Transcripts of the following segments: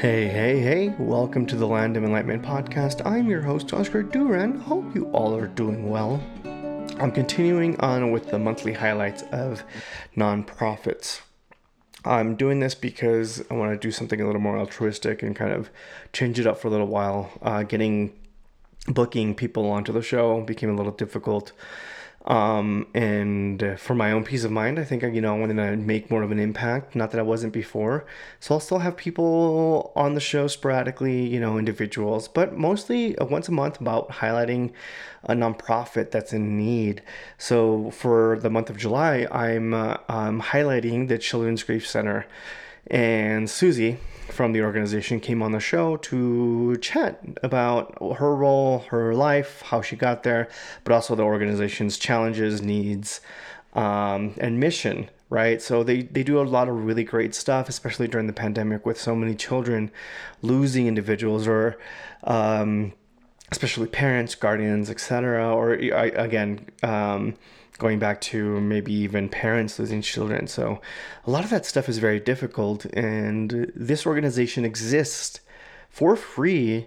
Hey, hey, hey, welcome to the Land of Enlightenment podcast. I'm your host, Oscar Duran. Hope you all are doing well. I'm continuing on with the monthly highlights of nonprofits. I'm doing this because I want to do something a little more altruistic and kind of change it up for a little while. Uh, getting booking people onto the show became a little difficult um, and for my own peace of mind, I think you know I want to make more of an impact. Not that I wasn't before, so I'll still have people on the show sporadically, you know, individuals, but mostly uh, once a month about highlighting a nonprofit that's in need. So for the month of July, I'm uh, I'm highlighting the Children's Grief Center, and Susie from the organization came on the show to chat about her role, her life, how she got there, but also the organization's challenges, needs, um, and mission. Right, so they, they do a lot of really great stuff, especially during the pandemic with so many children losing individuals or um, especially parents, guardians, etc. Or again, um, going back to maybe even parents losing children. So a lot of that stuff is very difficult. And this organization exists for free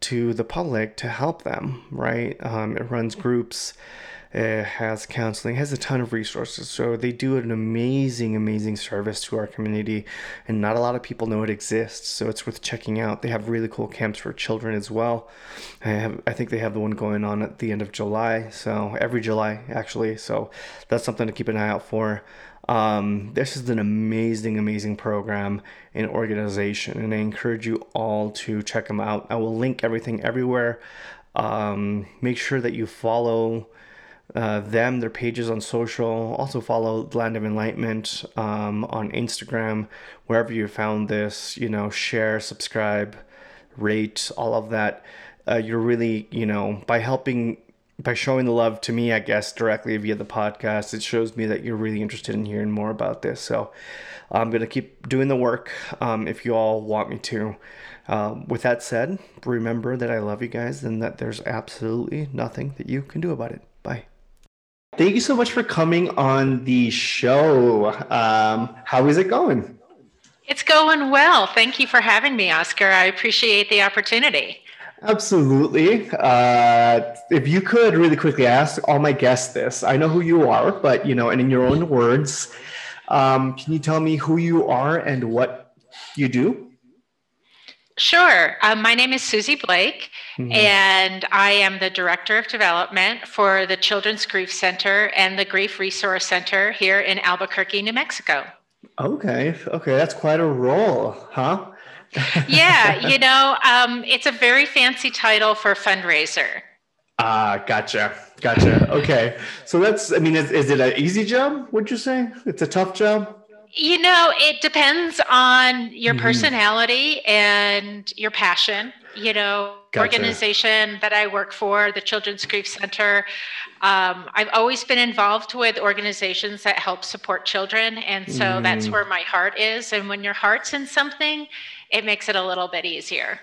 to the public to help them, right? Um, it runs groups it has counseling, has a ton of resources. So they do an amazing, amazing service to our community, and not a lot of people know it exists. So it's worth checking out. They have really cool camps for children as well. I have, I think they have the one going on at the end of July. So every July, actually. So that's something to keep an eye out for. Um, this is an amazing, amazing program and organization, and I encourage you all to check them out. I will link everything everywhere. Um, make sure that you follow uh, them, their pages on social. Also follow Land of Enlightenment um, on Instagram, wherever you found this. You know, share, subscribe, rate, all of that. Uh, you're really, you know, by helping, by showing the love to me, I guess, directly via the podcast, it shows me that you're really interested in hearing more about this. So I'm going to keep doing the work um, if you all want me to. Uh, with that said, remember that I love you guys and that there's absolutely nothing that you can do about it. Bye. Thank you so much for coming on the show. Um, how is it going? It's going well. Thank you for having me, Oscar. I appreciate the opportunity. Absolutely. Uh, if you could really quickly ask all my guests this, I know who you are, but you know, and in your own words, um, can you tell me who you are and what you do? Sure. Um, my name is Susie Blake, mm-hmm. and I am the Director of Development for the Children's Grief Center and the Grief Resource Center here in Albuquerque, New Mexico. Okay. Okay. That's quite a role, huh? yeah. You know, um, it's a very fancy title for fundraiser. Ah, uh, gotcha. Gotcha. Okay. So that's, I mean, is, is it an easy job, would you say? It's a tough job? You know, it depends on your mm-hmm. personality and your passion. You know, gotcha. organization that I work for, the Children's Grief Center. Um, I've always been involved with organizations that help support children, and so mm. that's where my heart is. And when your heart's in something, it makes it a little bit easier.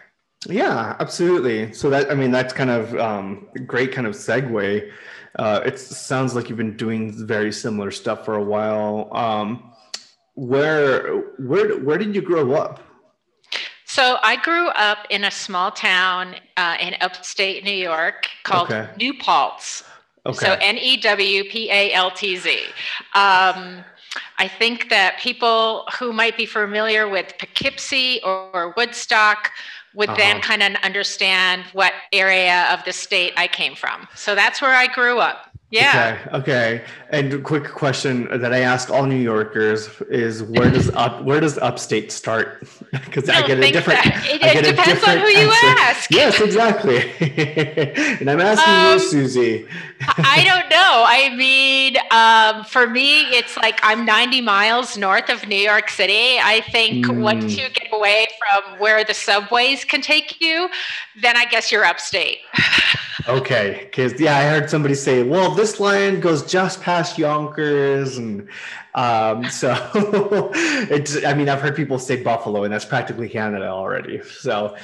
Yeah, absolutely. So that I mean, that's kind of um, great kind of segue. Uh, it sounds like you've been doing very similar stuff for a while. Um, where where where did you grow up? So I grew up in a small town uh, in upstate New York called okay. New Paltz. Okay. So N E W P A L T Z. Um, I think that people who might be familiar with Poughkeepsie or, or Woodstock would uh-huh. then kind of understand what area of the state I came from. So that's where I grew up. Yeah. Okay. Okay. And quick question that I ask all New Yorkers is where does up where does upstate start? Because I, I get a different. It, it depends on who you answer. ask. Yes, exactly. and I'm asking um, you, Susie. I don't know. I mean, um, for me, it's like I'm 90 miles north of New York City. I think mm. once you get away from where the subways can take you, then I guess you're upstate. okay, because yeah, I heard somebody say, "Well, this line goes just past Yonkers," and um, so it's. I mean, I've heard people say Buffalo, and that's practically Canada already. So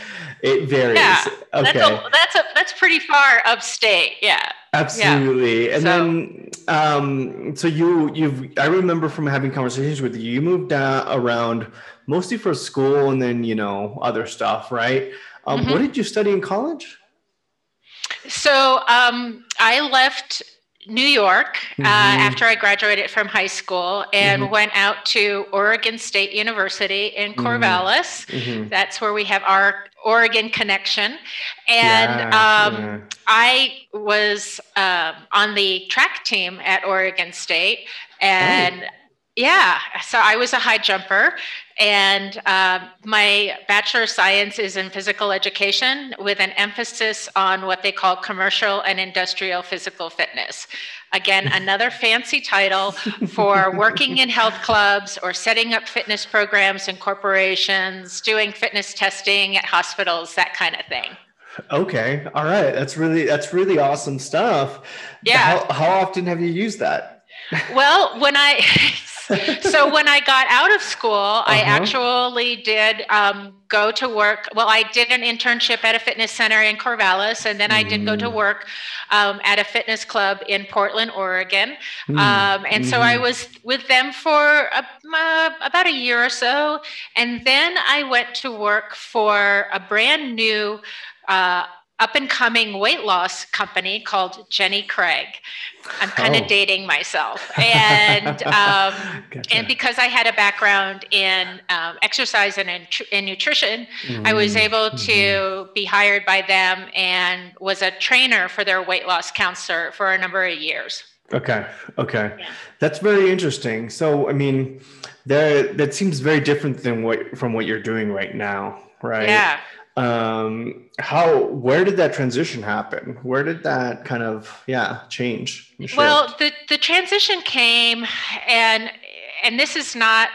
it varies. Yeah, okay, that's a, that's a that's pretty far upstate. Yeah. Absolutely. Yeah. And so, then, um, so you, you've, I remember from having conversations with you, you moved uh, around mostly for school and then, you know, other stuff, right? Um, mm-hmm. What did you study in college? So um, I left New York uh, mm-hmm. uh, after I graduated from high school and mm-hmm. went out to Oregon State University in mm-hmm. Corvallis. Mm-hmm. That's where we have our Oregon connection. And yeah, um, yeah. I was uh, on the track team at Oregon State. And oh. yeah, so I was a high jumper. And uh, my Bachelor of Science is in physical education with an emphasis on what they call commercial and industrial physical fitness. Again, another fancy title for working in health clubs or setting up fitness programs in corporations, doing fitness testing at hospitals, that kind of thing. Okay. All right. That's really that's really awesome stuff. Yeah. How, how often have you used that? Well, when I so when I got out of school, uh-huh. I actually did um, go to work. Well, I did an internship at a fitness center in Corvallis, and then I did go to mm. work um, at a fitness club in Portland, Oregon. Mm. Um, and mm-hmm. so I mm-hmm. was with them for a, uh, about a year or so, and then I went to work for a brand new. Uh, up and coming weight loss company called Jenny Craig. I'm kind of oh. dating myself, and um, gotcha. and because I had a background in um, exercise and in, in nutrition, mm-hmm. I was mm-hmm. able to mm-hmm. be hired by them and was a trainer for their weight loss counselor for a number of years. Okay, okay, yeah. that's very interesting. So, I mean, that that seems very different than what from what you're doing right now, right? Yeah um how where did that transition happen where did that kind of yeah change well the the transition came and and this is not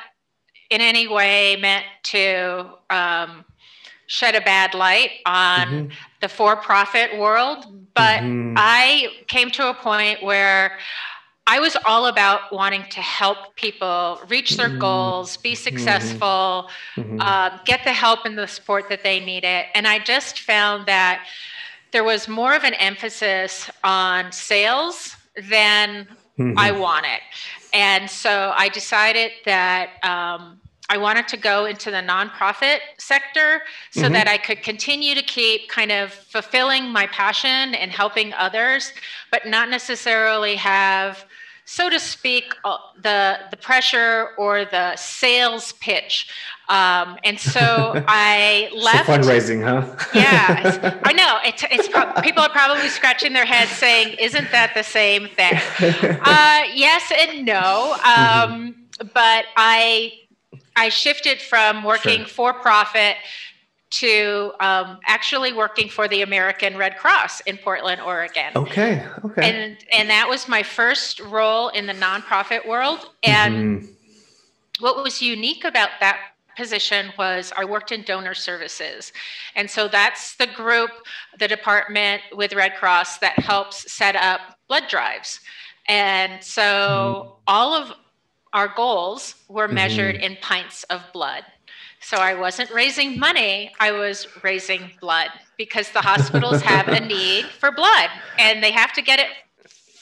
in any way meant to um, shed a bad light on mm-hmm. the for-profit world but mm-hmm. i came to a point where I was all about wanting to help people reach their mm-hmm. goals, be mm-hmm. successful, mm-hmm. uh, get the help and the support that they needed. And I just found that there was more of an emphasis on sales than mm-hmm. I wanted. And so I decided that um, I wanted to go into the nonprofit sector so mm-hmm. that I could continue to keep kind of fulfilling my passion and helping others, but not necessarily have so to speak, uh, the the pressure or the sales pitch. Um, and so I left. So fundraising, huh? yeah, I know. It's, it's pro- people are probably scratching their heads saying, "Isn't that the same thing?" Uh, yes and no. Um, mm-hmm. But I I shifted from working sure. for profit to um, actually working for the American Red Cross in Portland, Oregon. Okay. Okay. And and that was my first role in the nonprofit world. And mm-hmm. what was unique about that position was I worked in donor services. And so that's the group, the department with Red Cross that helps set up blood drives. And so mm-hmm. all of our goals were measured mm-hmm. in pints of blood. So I wasn't raising money, I was raising blood because the hospitals have a need for blood and they have to get it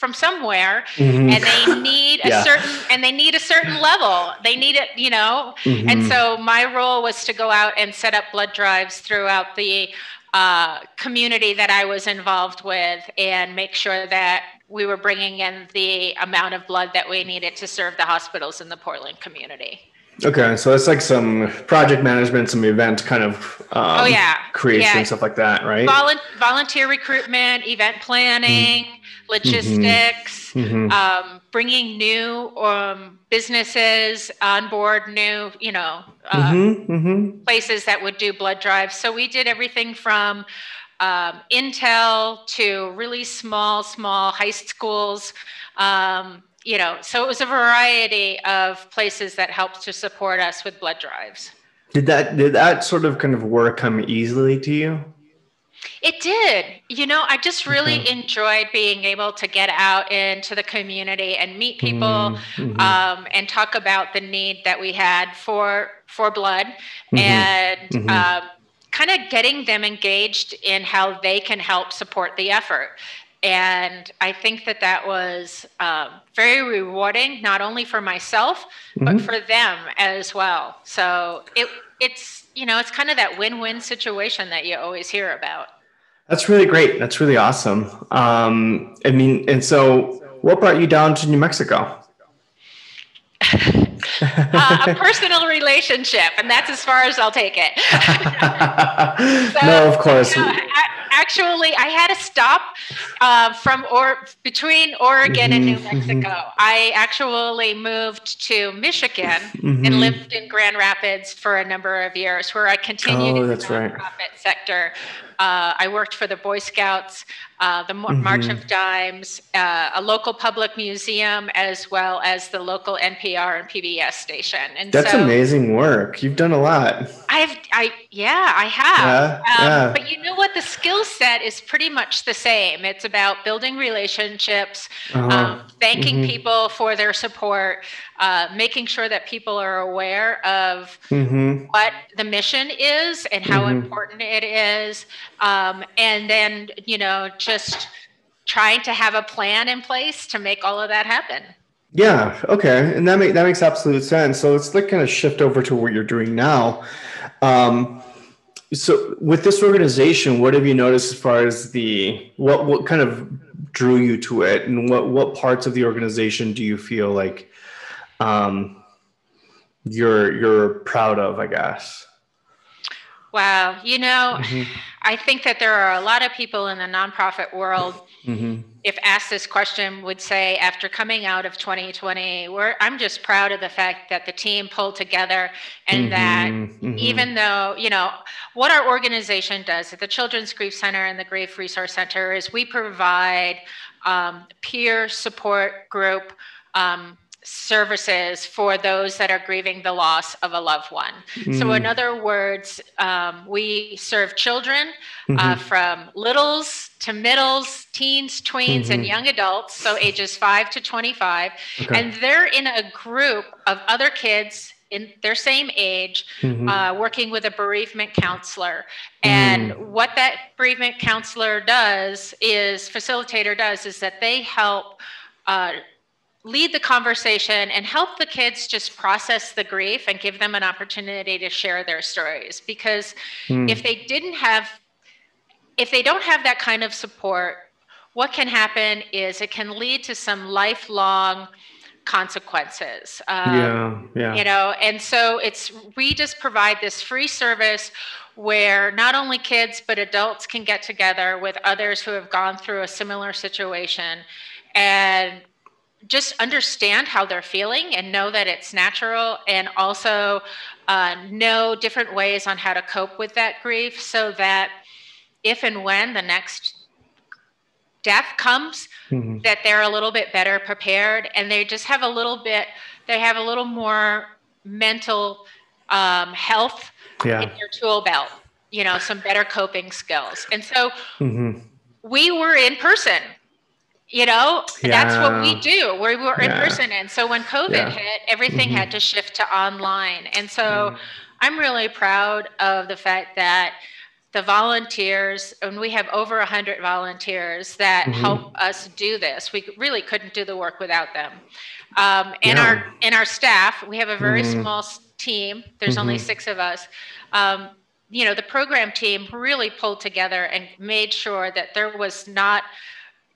from somewhere mm-hmm. and they need a yeah. certain and they need a certain level they need it you know mm-hmm. and so my role was to go out and set up blood drives throughout the uh, community that i was involved with and make sure that we were bringing in the amount of blood that we needed to serve the hospitals in the portland community Okay, so it's like some project management, some event kind of um, oh yeah creation yeah. stuff like that, right? volunteer recruitment, event planning, mm-hmm. logistics, mm-hmm. Um, bringing new um, businesses on board, new you know uh, mm-hmm. mm-hmm. places that would do blood drives. So we did everything from um, Intel to really small, small high schools. Um, you know, so it was a variety of places that helped to support us with blood drives. Did that did that sort of kind of work come easily to you? It did. You know, I just really okay. enjoyed being able to get out into the community and meet people mm-hmm. um, and talk about the need that we had for for blood mm-hmm. and mm-hmm. Kind of getting them engaged in how they can help support the effort and I think that that was um, very rewarding, not only for myself, mm-hmm. but for them as well. So it, it's, you know, it's kind of that win win situation that you always hear about. That's really great. That's really awesome. Um, I mean, and so what brought you down to New Mexico? uh, a personal relationship, and that's as far as I'll take it. so, no, of course. You know, actually, I had to stop uh, from or between Oregon mm-hmm, and New mm-hmm. Mexico. Mm-hmm. I actually moved to Michigan mm-hmm. and lived in Grand Rapids for a number of years, where I continued oh, in the nonprofit right. sector. Uh, I worked for the Boy Scouts, uh, the mm-hmm. March of Dimes, uh, a local public museum, as well as the local NPR and PBS station. And that's so, amazing work. You've done a lot. I've, I yeah, I have. Yeah, um, yeah. But you know what? The skill set is pretty much the same. It's about building relationships, uh-huh. um, thanking mm-hmm. people for their support, uh, making sure that people are aware of mm-hmm. what the mission is and how mm-hmm. important it is, um, and then you know just trying to have a plan in place to make all of that happen. Yeah. Okay. And that make that makes absolute sense. So let's like kind of shift over to what you're doing now. Um, so with this organization, what have you noticed as far as the what what kind of drew you to it, and what what parts of the organization do you feel like um, you're you're proud of? I guess. Wow, you know, mm-hmm. I think that there are a lot of people in the nonprofit world mm-hmm. if asked this question, would say after coming out of 2020, I'm just proud of the fact that the team pulled together and mm-hmm. that mm-hmm. even though, you know, what our organization does at the Children's Grief Center and the Grief Resource Center is we provide um, peer support group. Um, services for those that are grieving the loss of a loved one. Mm. So, in other words, um, we serve children uh, mm-hmm. uh, from littles to middles, teens, tweens, mm-hmm. and young adults, so ages 5 to 25. Okay. And they're in a group of other kids in their same age mm-hmm. uh, working with a bereavement counselor and mm. what that bereavement counselor does is facilitator does is that they help uh, lead the conversation and help the kids just process the grief and give them an opportunity to share their stories. Because mm. if they didn't have if they don't have that kind of support what can happen is it can lead to some lifelong consequences. Um, yeah yeah. you know and so it's we just provide this free service where not only kids but adults can get together with others who have gone through a similar situation and just understand how they're feeling and know that it's natural and also uh, know different ways on how to cope with that grief so that if and when the next death comes mm-hmm. that they're a little bit better prepared and they just have a little bit they have a little more mental um, health yeah. in their tool belt you know some better coping skills and so mm-hmm. we were in person you know yeah. that's what we do we were yeah. in person and so when covid yeah. hit everything mm-hmm. had to shift to online and so mm-hmm. i'm really proud of the fact that the volunteers and we have over 100 volunteers that mm-hmm. help us do this we really couldn't do the work without them um, and our and our staff we have a very mm-hmm. small team there's only mm-hmm. six of us um, you know the program team really pulled together and made sure that there was not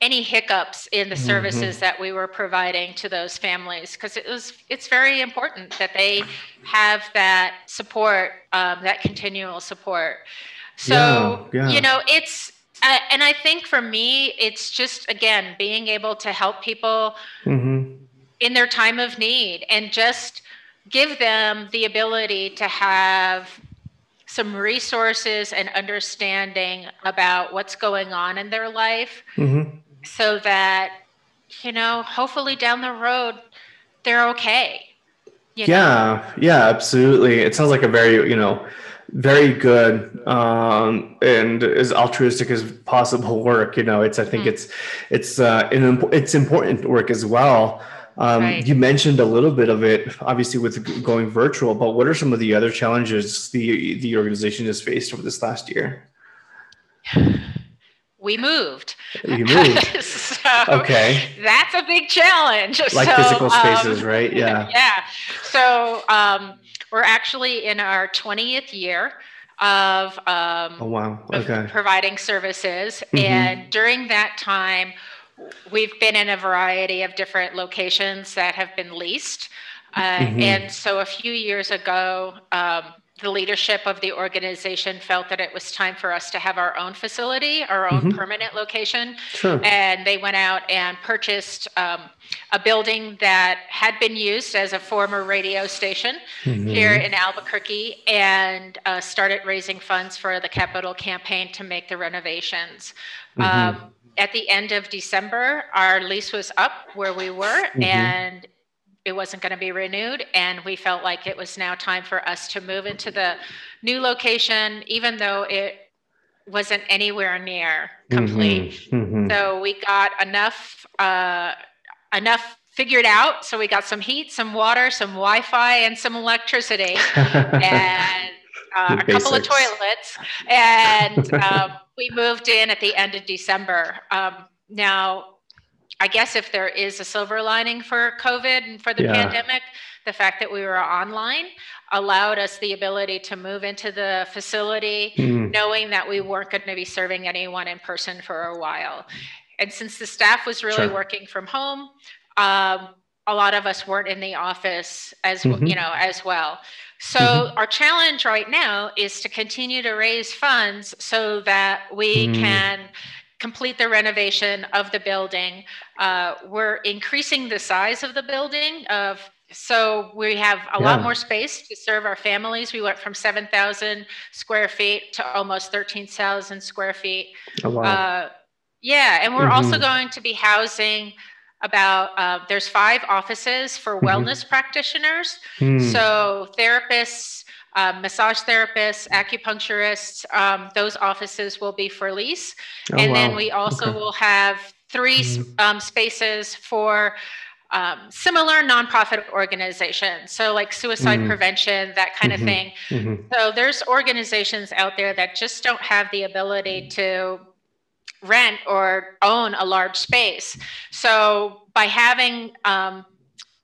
any hiccups in the services mm-hmm. that we were providing to those families because it was it's very important that they have that support um, that continual support so yeah, yeah. you know it's uh, and i think for me it's just again being able to help people mm-hmm. in their time of need and just give them the ability to have some resources and understanding about what's going on in their life mm-hmm so that you know hopefully down the road they're okay yeah know? yeah absolutely it sounds like a very you know very good um, and as altruistic as possible work you know it's i think mm. it's it's uh, an, it's important work as well um, right. you mentioned a little bit of it obviously with going virtual but what are some of the other challenges the the organization has faced over this last year we moved. You moved. so okay. That's a big challenge. Like so, physical spaces, um, right? Yeah. Yeah. So um, we're actually in our 20th year of um, oh wow okay providing services mm-hmm. and during that time we've been in a variety of different locations that have been leased uh, mm-hmm. and so a few years ago um, the leadership of the organization felt that it was time for us to have our own facility, our own mm-hmm. permanent location. Sure. And they went out and purchased um, a building that had been used as a former radio station mm-hmm. here in Albuquerque and uh, started raising funds for the capital campaign to make the renovations. Mm-hmm. Um, at the end of December, our lease was up where we were, mm-hmm. and it wasn't going to be renewed and we felt like it was now time for us to move into the new location even though it wasn't anywhere near complete. Mm-hmm, mm-hmm. so we got enough uh, enough figured out. So we got some heat some water some wi-fi and some electricity and uh, a couple of toilets. And um, we moved in at the end of december. Um, now I guess if there is a silver lining for COVID and for the yeah. pandemic, the fact that we were online allowed us the ability to move into the facility mm. knowing that we weren't going to be serving anyone in person for a while. And since the staff was really sure. working from home, um, a lot of us weren't in the office as mm-hmm. you know as well. So mm-hmm. our challenge right now is to continue to raise funds so that we mm. can complete the renovation of the building. Uh, we're increasing the size of the building of so we have a yeah. lot more space to serve our families. We went from 7,000 square feet to almost 13,000 square feet. Oh, wow. Uh, yeah, and we're mm-hmm. also going to be housing about uh, there's five offices for mm-hmm. wellness practitioners. Mm. So therapists, um, massage therapists, acupuncturists, um, those offices will be for lease. Oh, and wow. then we also okay. will have 3 mm-hmm. um, spaces for um, similar nonprofit organizations. So, like suicide mm-hmm. prevention, that kind mm-hmm. of thing. Mm-hmm. So, there's organizations out there that just don't have the ability to rent or own a large space. So, by having um,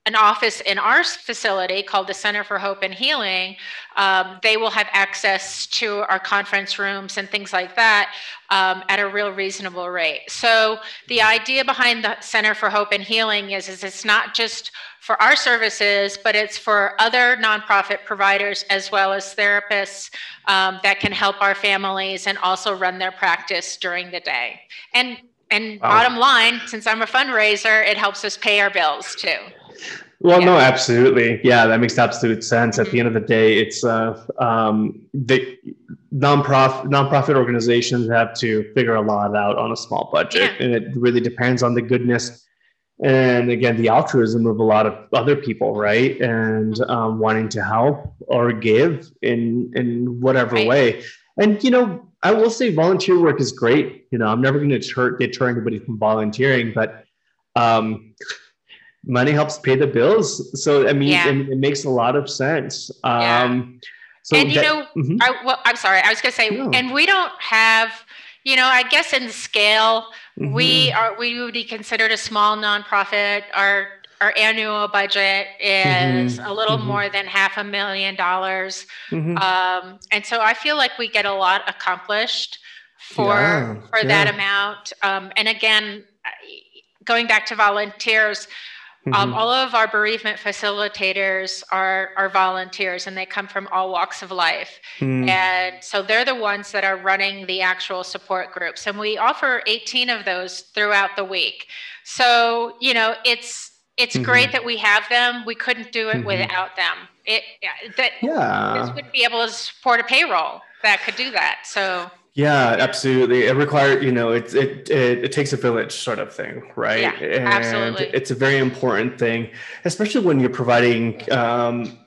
an office in our facility called the Center for Hope and Healing, um, they will have access to our conference rooms and things like that um, at a real reasonable rate. So the idea behind the Center for Hope and Healing is, is it's not just for our services, but it's for other nonprofit providers as well as therapists um, that can help our families and also run their practice during the day. And and wow. bottom line, since I'm a fundraiser, it helps us pay our bills too. Well, yeah. no, absolutely. Yeah, that makes absolute sense. At the end of the day, it's uh, um, the nonprofit nonprofit organizations have to figure a lot out on a small budget, yeah. and it really depends on the goodness and again the altruism of a lot of other people, right? And um, wanting to help or give in in whatever right. way. And you know, I will say volunteer work is great. You know, I'm never going to deter, deter anybody from volunteering, but um, money helps pay the bills. So I mean, yeah. it, it, makes a lot of sense. Um, yeah. So and you that, know, mm-hmm. I, well, I'm sorry, I was going to say, no. and we don't have, you know, I guess in scale, mm-hmm. we are we would be considered a small nonprofit. Our our annual budget is mm-hmm. a little mm-hmm. more than half a million dollars, mm-hmm. um, and so I feel like we get a lot accomplished for yeah. for that amount. Um, and again, going back to volunteers mm-hmm. Um, all of our bereavement facilitators are, are volunteers and they come from all walks of life. Mm. And so they're the ones that are running the actual support groups. And we offer 18 of those throughout the week. So, you know, it's it's mm-hmm. great that we have them. We couldn't do it mm-hmm. without them. It that yeah. this would be able to support a payroll that could do that. So yeah, absolutely. It requires, you know, it, it, it it takes a village sort of thing, right? Yeah, and absolutely. It's a very important thing, especially when you're providing um,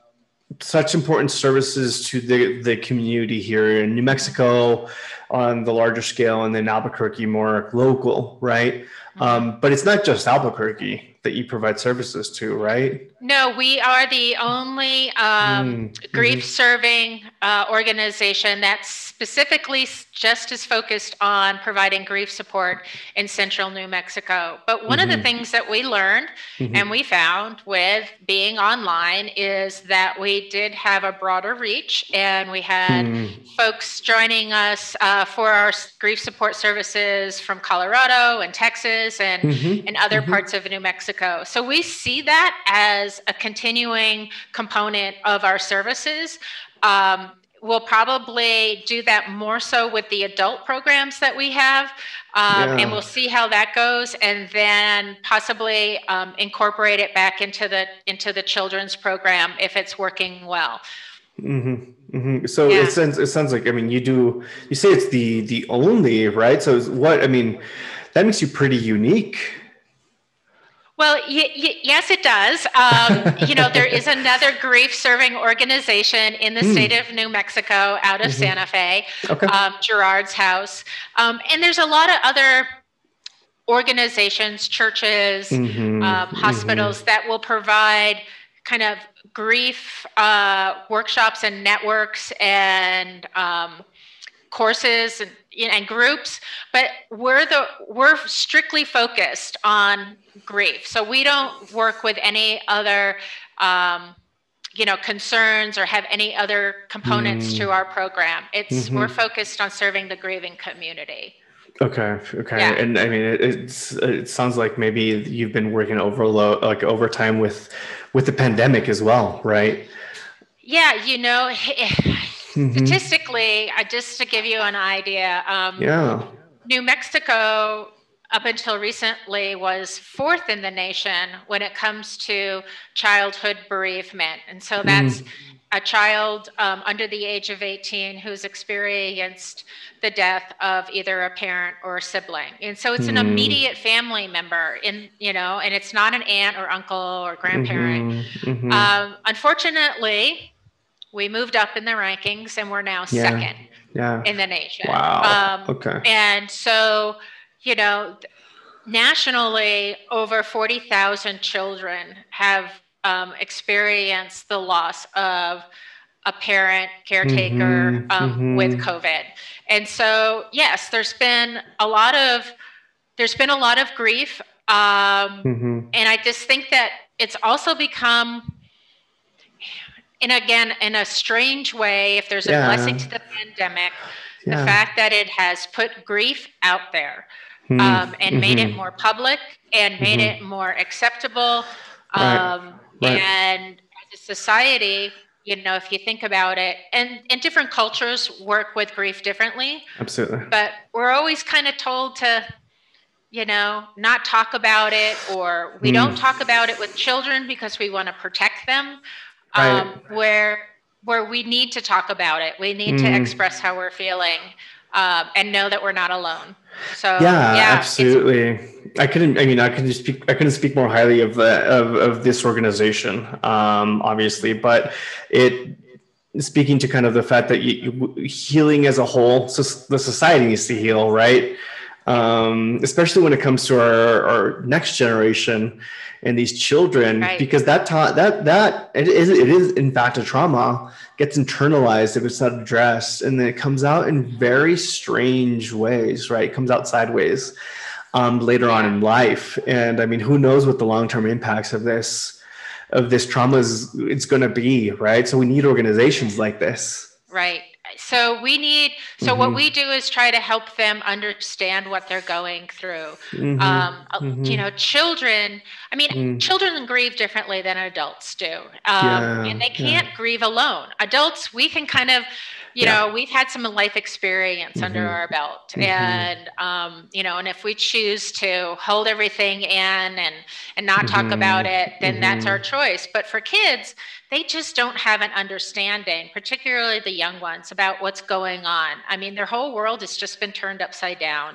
such important services to the the community here in New Mexico, on the larger scale, and then Albuquerque more local, right? Mm-hmm. Um, but it's not just Albuquerque that you provide services to, right? No, we are the only um, mm, grief mm-hmm. serving uh, organization that's specifically just as focused on providing grief support in central New Mexico. But one mm-hmm. of the mm-hmm. things that we learned mm-hmm. and we found with being online is that we did have a broader reach and we had mm. folks joining us uh, for our grief support services from Colorado and Texas and, mm-hmm. and other mm-hmm. parts of New Mexico. So we see that as a continuing component of our services. Um, we'll probably do that more so with the adult programs that we have um, yeah. and we'll see how that goes and then possibly um, incorporate it back into the into the children's program if it's working well mm-hmm. Mm-hmm. so yeah. it sounds it sounds like i mean you do you say it's the the only right so what i mean that makes you pretty unique well, y- y- yes, it does. Um, you know, there is another grief serving organization in the mm. state of New Mexico out of mm-hmm. Santa Fe, okay. um, Gerard's House. Um, and there's a lot of other organizations, churches, mm-hmm. Um, hospitals mm-hmm. that will provide kind of grief uh, workshops and networks and um, courses and, and groups, but we're the we're strictly focused on grief. So we don't work with any other. Um, you know concerns or have any other components mm. to our program it's mm-hmm. we're focused on serving the grieving community okay okay yeah. and i mean it, it's it sounds like maybe you've been working overload like overtime with with the pandemic as well right yeah you know Mm-hmm. Statistically, uh, just to give you an idea, um, yeah. New Mexico, up until recently, was fourth in the nation when it comes to childhood bereavement. And so mm-hmm. that's mm. a child um, under the age of 18 who's experienced the death of either a parent or a sibling. And so it's an mm. immediate family member in, you know, and it's not an aunt or uncle or grandparent. Mm-hmm. mm-hmm. Um, unfortunately, we moved up in the rankings and we're now yeah. second yeah. in the nation. Wow. Um, okay. And so, you know, nationally, over 40,000 children have um, experienced the loss of a parent caretaker mm-hmm, um, mm-hmm. with COVID. And so, yes, there's been a lot of there's been a lot of grief, um, mm-hmm. and I just think that it's also become and again, in a strange way, if there's a yeah. blessing to the pandemic, yeah. the fact that it has put grief out there mm-hmm. um, and mm-hmm. made it mm-hmm. more public and made mm-hmm. it more acceptable. Um, right. And as a society, you know, if you think about it, and, and different cultures work with grief differently. Absolutely. But we're always kind of told to, you know, not talk about it, or we mm. don't talk about it with children because we want to protect them right. um, where where we need to talk about it. We need mm. to express how we're feeling um, and know that we're not alone. So yeah, yeah absolutely. I couldn't. I mean, I couldn't speak. I couldn't speak more highly of the of, of this organization, um, obviously. But it speaking to kind of the fact that you, healing as a whole, so the society needs to heal, right? Um, especially when it comes to our, our next generation and these children right. because that ta- that that it is it is in fact a trauma gets internalized if it's not addressed and then it comes out in very strange ways right? It comes out sideways um, later on in life. And i mean who knows what the long-term impacts of this of this trauma is it's going to be right? So we need organizations like this. Right so we need so mm-hmm. what we do is try to help them understand what they're going through mm-hmm. Um, mm-hmm. you know children i mean mm. children grieve differently than adults do um, yeah, and they can't yeah. grieve alone adults we can kind of you yeah. know we've had some life experience under mm-hmm. our belt mm-hmm. and um, you know and if we choose to hold everything in and and not talk about mm-hmm. it then that's our choice but for kids they just don't have an understanding, particularly the young ones, about what's going on. I mean, their whole world has just been turned upside down.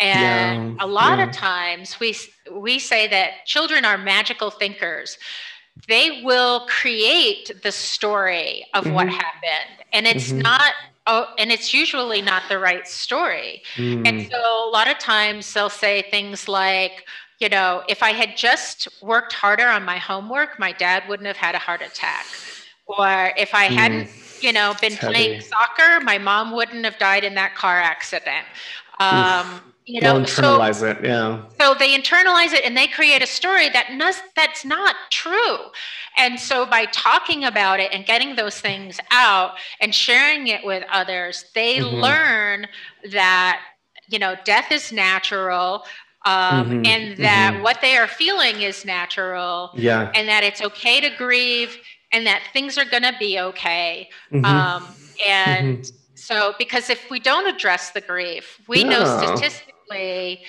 And yeah, a lot yeah. of times we we say that children are magical thinkers. they will create the story of mm-hmm. what happened. And it's mm-hmm. not oh, and it's usually not the right story. Mm. And so a lot of times they'll say things like, you know, if I had just worked harder on my homework, my dad wouldn't have had a heart attack. Or if I mm. hadn't, you know, been playing heavy. soccer, my mom wouldn't have died in that car accident. Um, you know, They'll internalize so, it, yeah. So they internalize it and they create a story that that's not true. And so by talking about it and getting those things out and sharing it with others, they mm-hmm. learn that you know death is natural um, mm-hmm. and that mm-hmm. what they are feeling is natural yeah and that it's okay to grieve and that things are going to be okay mm-hmm. um, and mm-hmm. so because if we don't address the grief we know statistically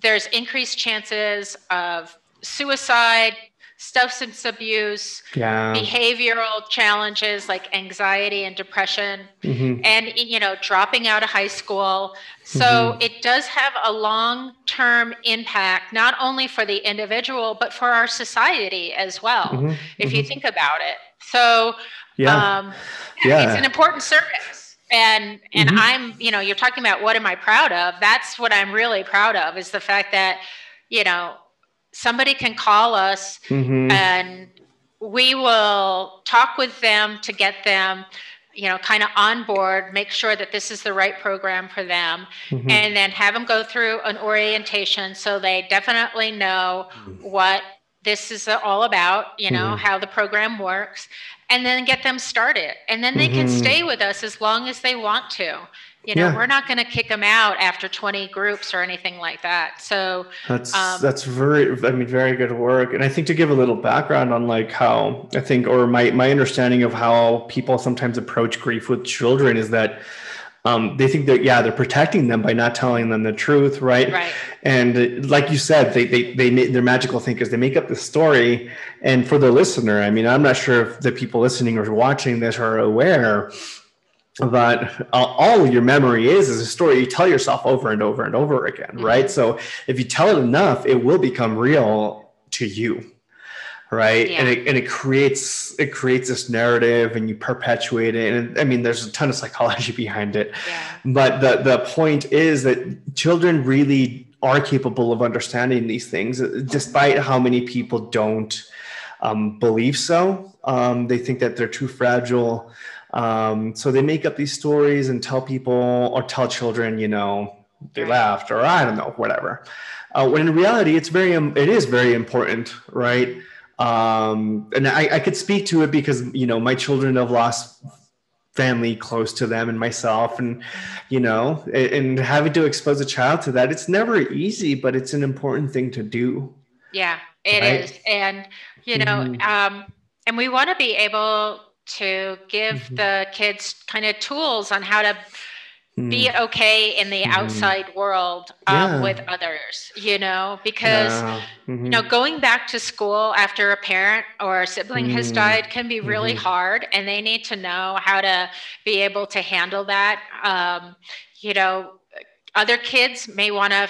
there's increased chances of suicide, substance abuse, yeah. behavioral challenges like anxiety and depression, mm-hmm. and you know, dropping out of high school. So mm-hmm. it does have a long-term impact, not only for the individual but for our society as well. Mm-hmm. If you mm-hmm. think about it, so yeah. Um, yeah. it's an important service and and mm-hmm. i'm you know you're talking about what am i proud of that's what i'm really proud of is the fact that you know somebody can call us mm-hmm. and we will talk with them to get them you know kind of on board make sure that this is the right program for them mm-hmm. and then have them go through an orientation so they definitely know mm-hmm. what this is all about you know mm-hmm. how the program works and then get them started. And then they mm-hmm. can stay with us as long as they want to. You know, yeah. we're not going to kick them out after 20 groups or anything like that. So that's um, that's very I mean very good work. And I think to give a little background on like how I think or my my understanding of how people sometimes approach grief with children is that um, they think that yeah they're protecting them by not telling them the truth right, right. and like you said they they, they they're magical thinkers they make up the story and for the listener i mean i'm not sure if the people listening or watching this are aware but all your memory is is a story you tell yourself over and over and over again mm-hmm. right so if you tell it enough it will become real to you right? Yeah. and it and it creates it creates this narrative and you perpetuate it. And i mean there's a ton of psychology behind it. Yeah. but the the point is that children really are capable of understanding these things despite how many people don't um, believe so. Um, they think that they're too fragile. Um, so they make up these stories and tell people or tell children you know they laughed or i don't know whatever. Uh, when in reality it's very it is very important right um, and I, I could speak to it because you know my children have lost family close to them and myself and you know and having to expose a child to that it's never easy but it's an important thing to do yeah it right? is, and you know mm-hmm. um, and we want to be able to give mm-hmm. the kids kind of tools on how to be hmm. okay in the mm-hmm. outside world um, yeah. with others you know because yeah. mm-hmm. you know going back to school after a parent or a sibling mm-hmm. has died can be really mm-hmm. hard and they need to know how to be able to handle that um, you know other kids may want to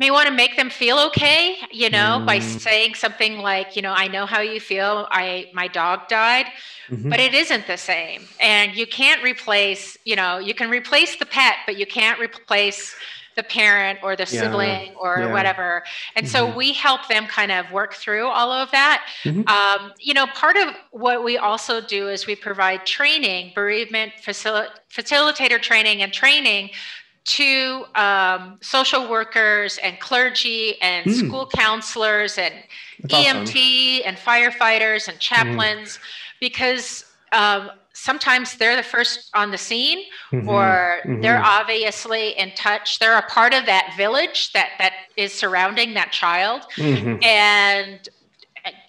may want to make them feel okay you know mm. by saying something like you know i know how you feel i my dog died mm-hmm. but it isn't the same and you can't replace you know you can replace the pet but you can't replace the parent or the yeah. sibling or yeah. whatever and mm-hmm. so we help them kind of work through all of that mm-hmm. um, you know part of what we also do is we provide training bereavement facil- facilitator training and training to um, social workers and clergy and mm. school counselors and That's EMT awesome. and firefighters and chaplains mm. because um, sometimes they're the first on the scene mm-hmm. or mm-hmm. they're obviously in touch they're a part of that village that that is surrounding that child mm-hmm. and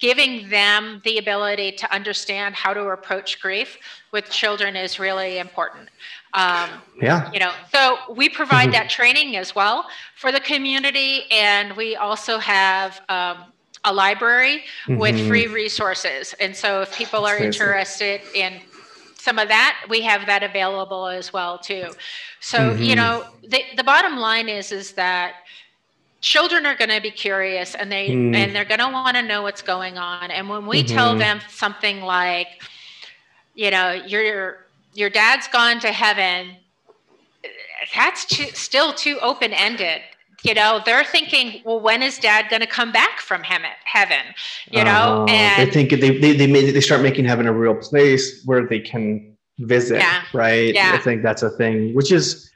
giving them the ability to understand how to approach grief with children is really important um, yeah. You know, so we provide mm-hmm. that training as well for the community, and we also have um, a library mm-hmm. with free resources. And so, if people are interested in some of that, we have that available as well too. So, mm-hmm. you know, the the bottom line is is that children are going to be curious and they mm. and they're going to want to know what's going on and when we mm-hmm. tell them something like you know your your dad's gone to heaven that's too, still too open ended you know they're thinking well when is dad going to come back from heaven you know uh, and they think they, they they they start making heaven a real place where they can visit yeah, right yeah. i think that's a thing which is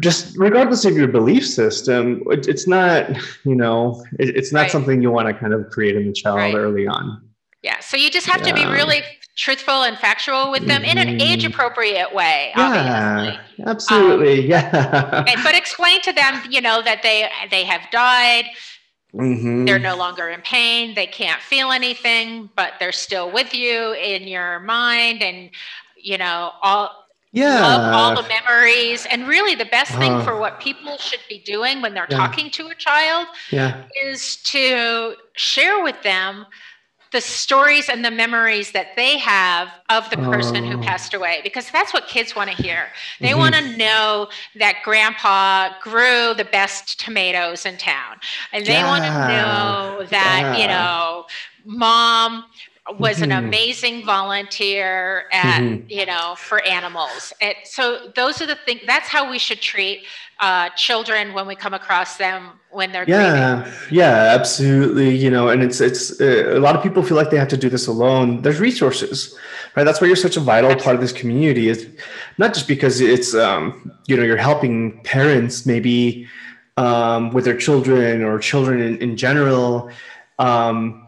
just regardless of your belief system, it, it's not, you know, it, it's not right. something you want to kind of create in the child right. early on. Yeah. So you just have yeah. to be really truthful and factual with them in an mm-hmm. age appropriate way. Yeah, obviously. absolutely. Um, yeah. but explain to them, you know, that they they have died. Mm-hmm. They're no longer in pain. They can't feel anything, but they're still with you in your mind, and you know all yeah all the memories and really the best thing uh, for what people should be doing when they're yeah. talking to a child yeah. is to share with them the stories and the memories that they have of the person who oh. passed away because that's what kids want to hear they mm-hmm. want to know that grandpa grew the best tomatoes in town and they yeah. want to know that you know mom was mm-hmm. an amazing volunteer at mm-hmm. you know for animals and so those are the things that's how we should treat uh, children when we come across them when they're yeah grieving. yeah absolutely you know and it's it's uh, a lot of people feel like they have to do this alone there's resources right that's why you're such a vital absolutely. part of this community is not just because it's um, you know you're helping parents maybe um, with their children or children in, in general um,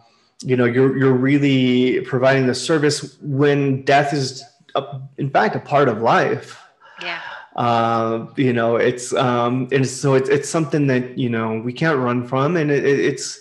you know you're you're really providing the service when death is a, in fact a part of life. Yeah. Uh, you know it's um and so it's, it's something that you know we can't run from. And it, it's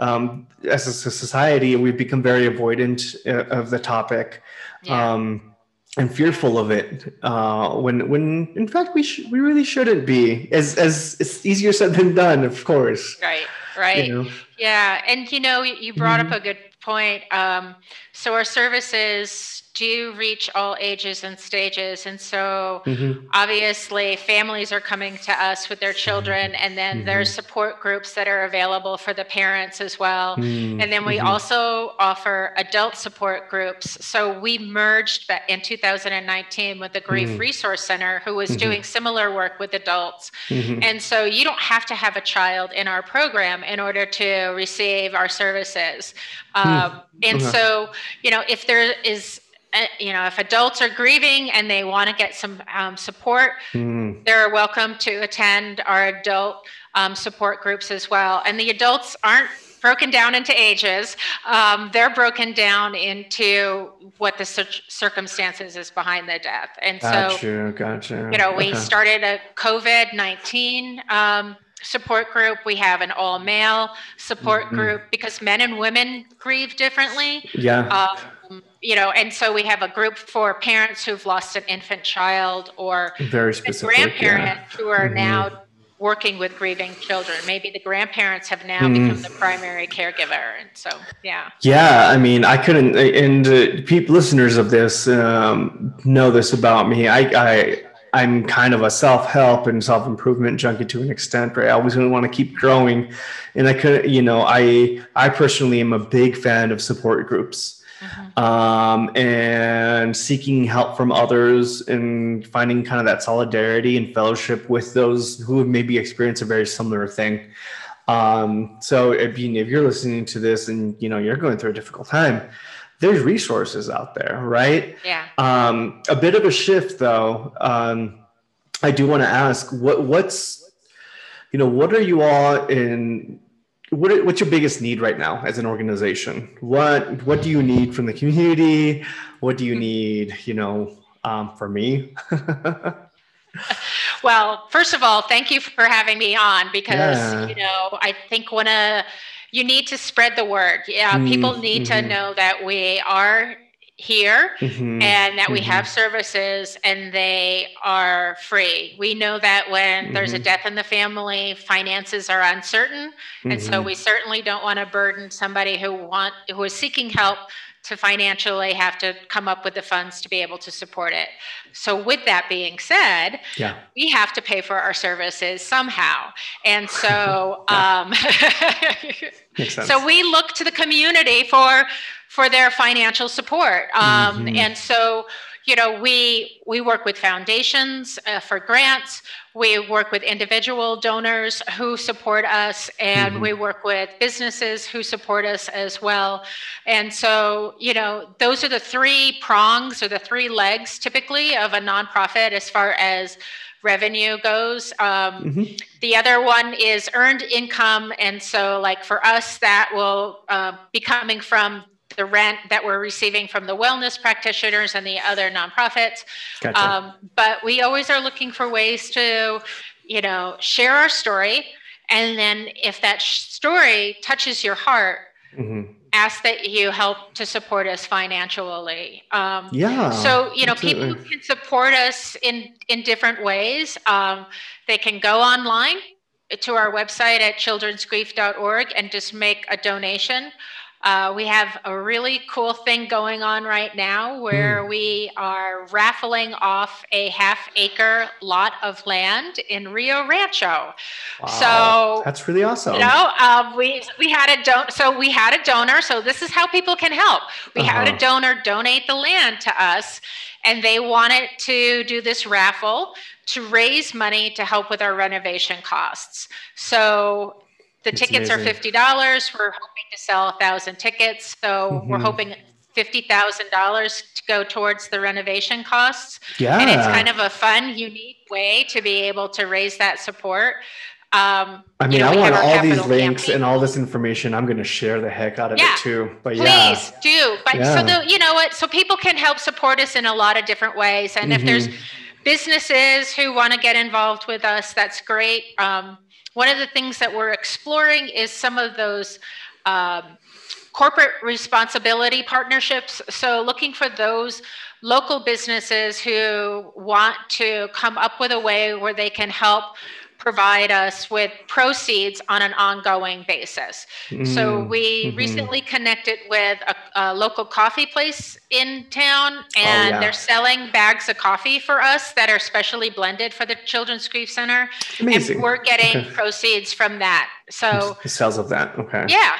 um as a society we've become very avoidant uh, of the topic yeah. um and fearful of it uh, when when in fact we sh- we really shouldn't be. As as it's easier said than done of course. Right right you know? yeah and you know you brought mm-hmm. up a good point um, so our services do reach all ages and stages. And so mm-hmm. obviously families are coming to us with their children, and then mm-hmm. there's support groups that are available for the parents as well. Mm-hmm. And then we mm-hmm. also offer adult support groups. So we merged in 2019 with the Grief mm-hmm. Resource Center, who was mm-hmm. doing similar work with adults. And so you don't have to have a child in our program in order to receive our services. Hmm. Um, and okay. so, you know, if there is uh, you know, if adults are grieving and they want to get some um, support, mm. they're welcome to attend our adult um, support groups as well. And the adults aren't broken down into ages; um, they're broken down into what the cir- circumstances is behind the death. And gotcha, so, gotcha. You know, we okay. started a COVID nineteen um, support group. We have an all male support mm-hmm. group because men and women grieve differently. Yeah. Uh, you know, and so we have a group for parents who've lost an infant child or very specific grandparents yeah. who are mm-hmm. now working with grieving children. Maybe the grandparents have now mm. become the primary caregiver, and so yeah. Yeah, I mean, I couldn't, and uh, people, listeners of this um, know this about me. I, I, I'm kind of a self-help and self-improvement junkie to an extent, right? I always want to keep growing, and I could, you know, I, I personally am a big fan of support groups mm-hmm. um, and seeking help from others and finding kind of that solidarity and fellowship with those who have maybe experienced a very similar thing. Um, so if, you, if you're listening to this and you know you're going through a difficult time, there's resources out there, right? Yeah. Um, a bit of a shift though. Um, I do want to ask what what's you know what are you all in what, what's your biggest need right now as an organization? What what do you need from the community? What do you need, you know, um, for me? well, first of all, thank you for having me on because yeah. you know I think one of you need to spread the word. Yeah, mm, people need mm-hmm. to know that we are here mm-hmm. and that we mm-hmm. have services and they are free. We know that when mm-hmm. there's a mm-hmm. death in the family, finances are uncertain. And so mm-hmm. we certainly don't want to burden somebody who want who is seeking help to financially have to come up with the funds to be able to support it. So, with that being said, yeah. we have to pay for our services somehow. And so, um, so we look to the community for for their financial support. Um, mm-hmm. And so, you know, we we work with foundations uh, for grants. We work with individual donors who support us, and mm-hmm. we work with businesses who support us as well. And so, you know, those are the three prongs or the three legs typically of a nonprofit as far as revenue goes. Um, mm-hmm. The other one is earned income. And so, like for us, that will uh, be coming from the rent that we're receiving from the wellness practitioners and the other nonprofits. Gotcha. Um, but we always are looking for ways to, you know, share our story. And then if that story touches your heart, mm-hmm. ask that you help to support us financially. Um, yeah. So, you know, absolutely. people can support us in, in different ways. Um, they can go online to our website at childrensgrief.org and just make a donation. Uh, we have a really cool thing going on right now where mm. we are raffling off a half acre lot of land in Rio Rancho. Wow. So that's really awesome. You know, uh, we we had a don- so we had a donor. So this is how people can help. We uh-huh. had a uh-huh. donor donate the land to us, and they wanted to do this raffle to raise money to help with our renovation costs. So the tickets amazing. are fifty dollars. We're hoping to sell a thousand tickets, so mm-hmm. we're hoping fifty thousand dollars to go towards the renovation costs. Yeah, and it's kind of a fun, unique way to be able to raise that support. Um, I mean, you know, I want all these links campaign. and all this information. I'm going to share the heck out of yeah, it too. But please yeah, do. But yeah. so the, you know what? So people can help support us in a lot of different ways. And mm-hmm. if there's businesses who want to get involved with us, that's great. Um, one of the things that we're exploring is some of those um, corporate responsibility partnerships. So, looking for those local businesses who want to come up with a way where they can help provide us with proceeds on an ongoing basis. Mm, so we mm-hmm. recently connected with a, a, local coffee place in town, oh, and oh, yeah. they're selling bags of coffee for us that are specially blended for the Children's Grief Center. Amazing. And we're getting okay. proceeds from that. So the sales of that. Okay. Yeah.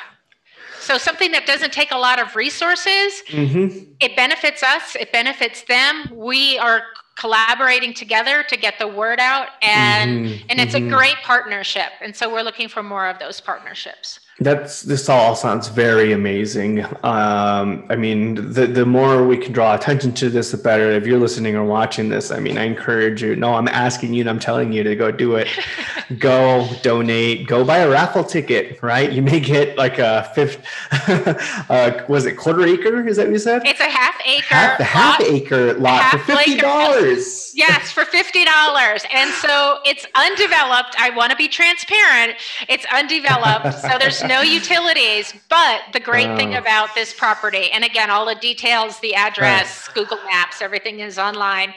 So something that doesn't take a lot of resources, mm-hmm. it benefits us, it benefits them. We are collaborating together to get the word out and mm-hmm. and it's mm-hmm. a great partnership and so we're looking for more of those partnerships that's this all sounds very amazing. Um, I mean, the the more we can draw attention to this, the better. If you're listening or watching this, I mean, I encourage you. No, I'm asking you, and I'm telling you to go do it. go donate. Go buy a raffle ticket. Right? You may get like a fifth. uh, was it quarter acre? Is that what you said? It's a half acre. Half, the half acre lot half for fifty dollars. Yes, for fifty dollars, and so it's undeveloped. I want to be transparent. It's undeveloped, so there's no utilities. But the great oh. thing about this property, and again, all the details, the address. Google Maps, everything is online,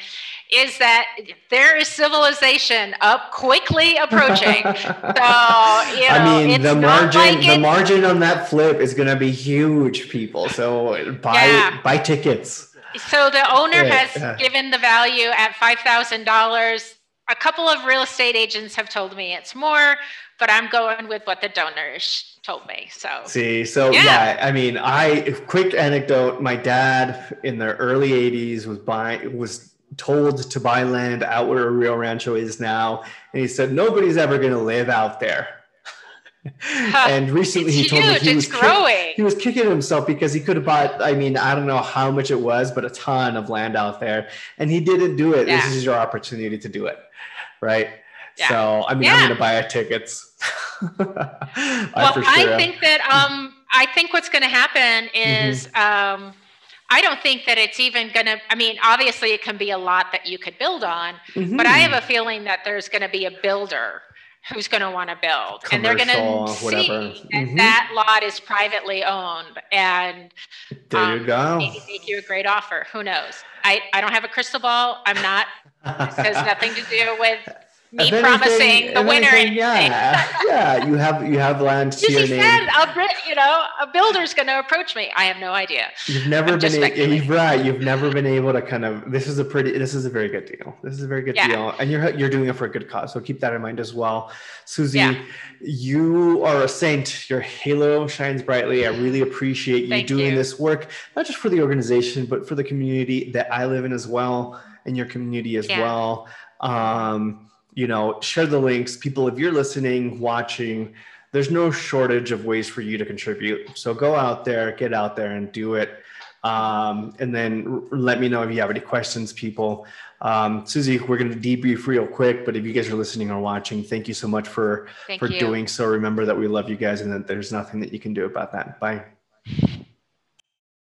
is that there is civilization up quickly approaching. so you know, I mean, the margin, like the margin on that flip is going to be huge, people. So buy yeah. buy tickets. So the owner has yeah. given the value at five thousand dollars. A couple of real estate agents have told me it's more, but I'm going with what the donors told me. So see, so yeah. yeah, I mean, I quick anecdote. My dad in the early '80s was buying was told to buy land out where Rio Rancho is now, and he said nobody's ever going to live out there. and recently he told me he was, kick, he was kicking himself because he could have bought i mean i don't know how much it was but a ton of land out there and he didn't do it yeah. this is your opportunity to do it right yeah. so i mean i'm going to buy tickets I well, sure I think that um, I think what's going to happen is mm-hmm. um, I don't think that it's even going to. I mean, obviously, it can be a lot that you could build on, mm-hmm. but I have a feeling that there's going to be a builder who's going to want to build, Commercial, and they're going to see that mm-hmm. that lot is privately owned, and there um, you go. Maybe make you a great offer. Who knows? I I don't have a crystal ball. I'm not. this has nothing to do with me anything, promising the winner. Anything, yeah, yeah, you have you have land to your name. said, a, you know, a builder's going to approach me. I have no idea. You've never I'm been a, you've, right. You've never been able to kind of. This is a pretty. This is a very good deal. This is a very good yeah. deal, and you're you're doing it for a good cause. So keep that in mind as well, Susie. Yeah. You are a saint. Your halo shines brightly. I really appreciate you Thank doing you. this work, not just for the organization, but for the community that I live in as well, and your community as yeah. well. Um, you know, share the links. People, if you're listening, watching, there's no shortage of ways for you to contribute. So go out there, get out there and do it. Um, and then let me know if you have any questions, people. Um, Susie, we're going to debrief real quick, but if you guys are listening or watching, thank you so much for, thank for you. doing so. Remember that we love you guys and that there's nothing that you can do about that. Bye.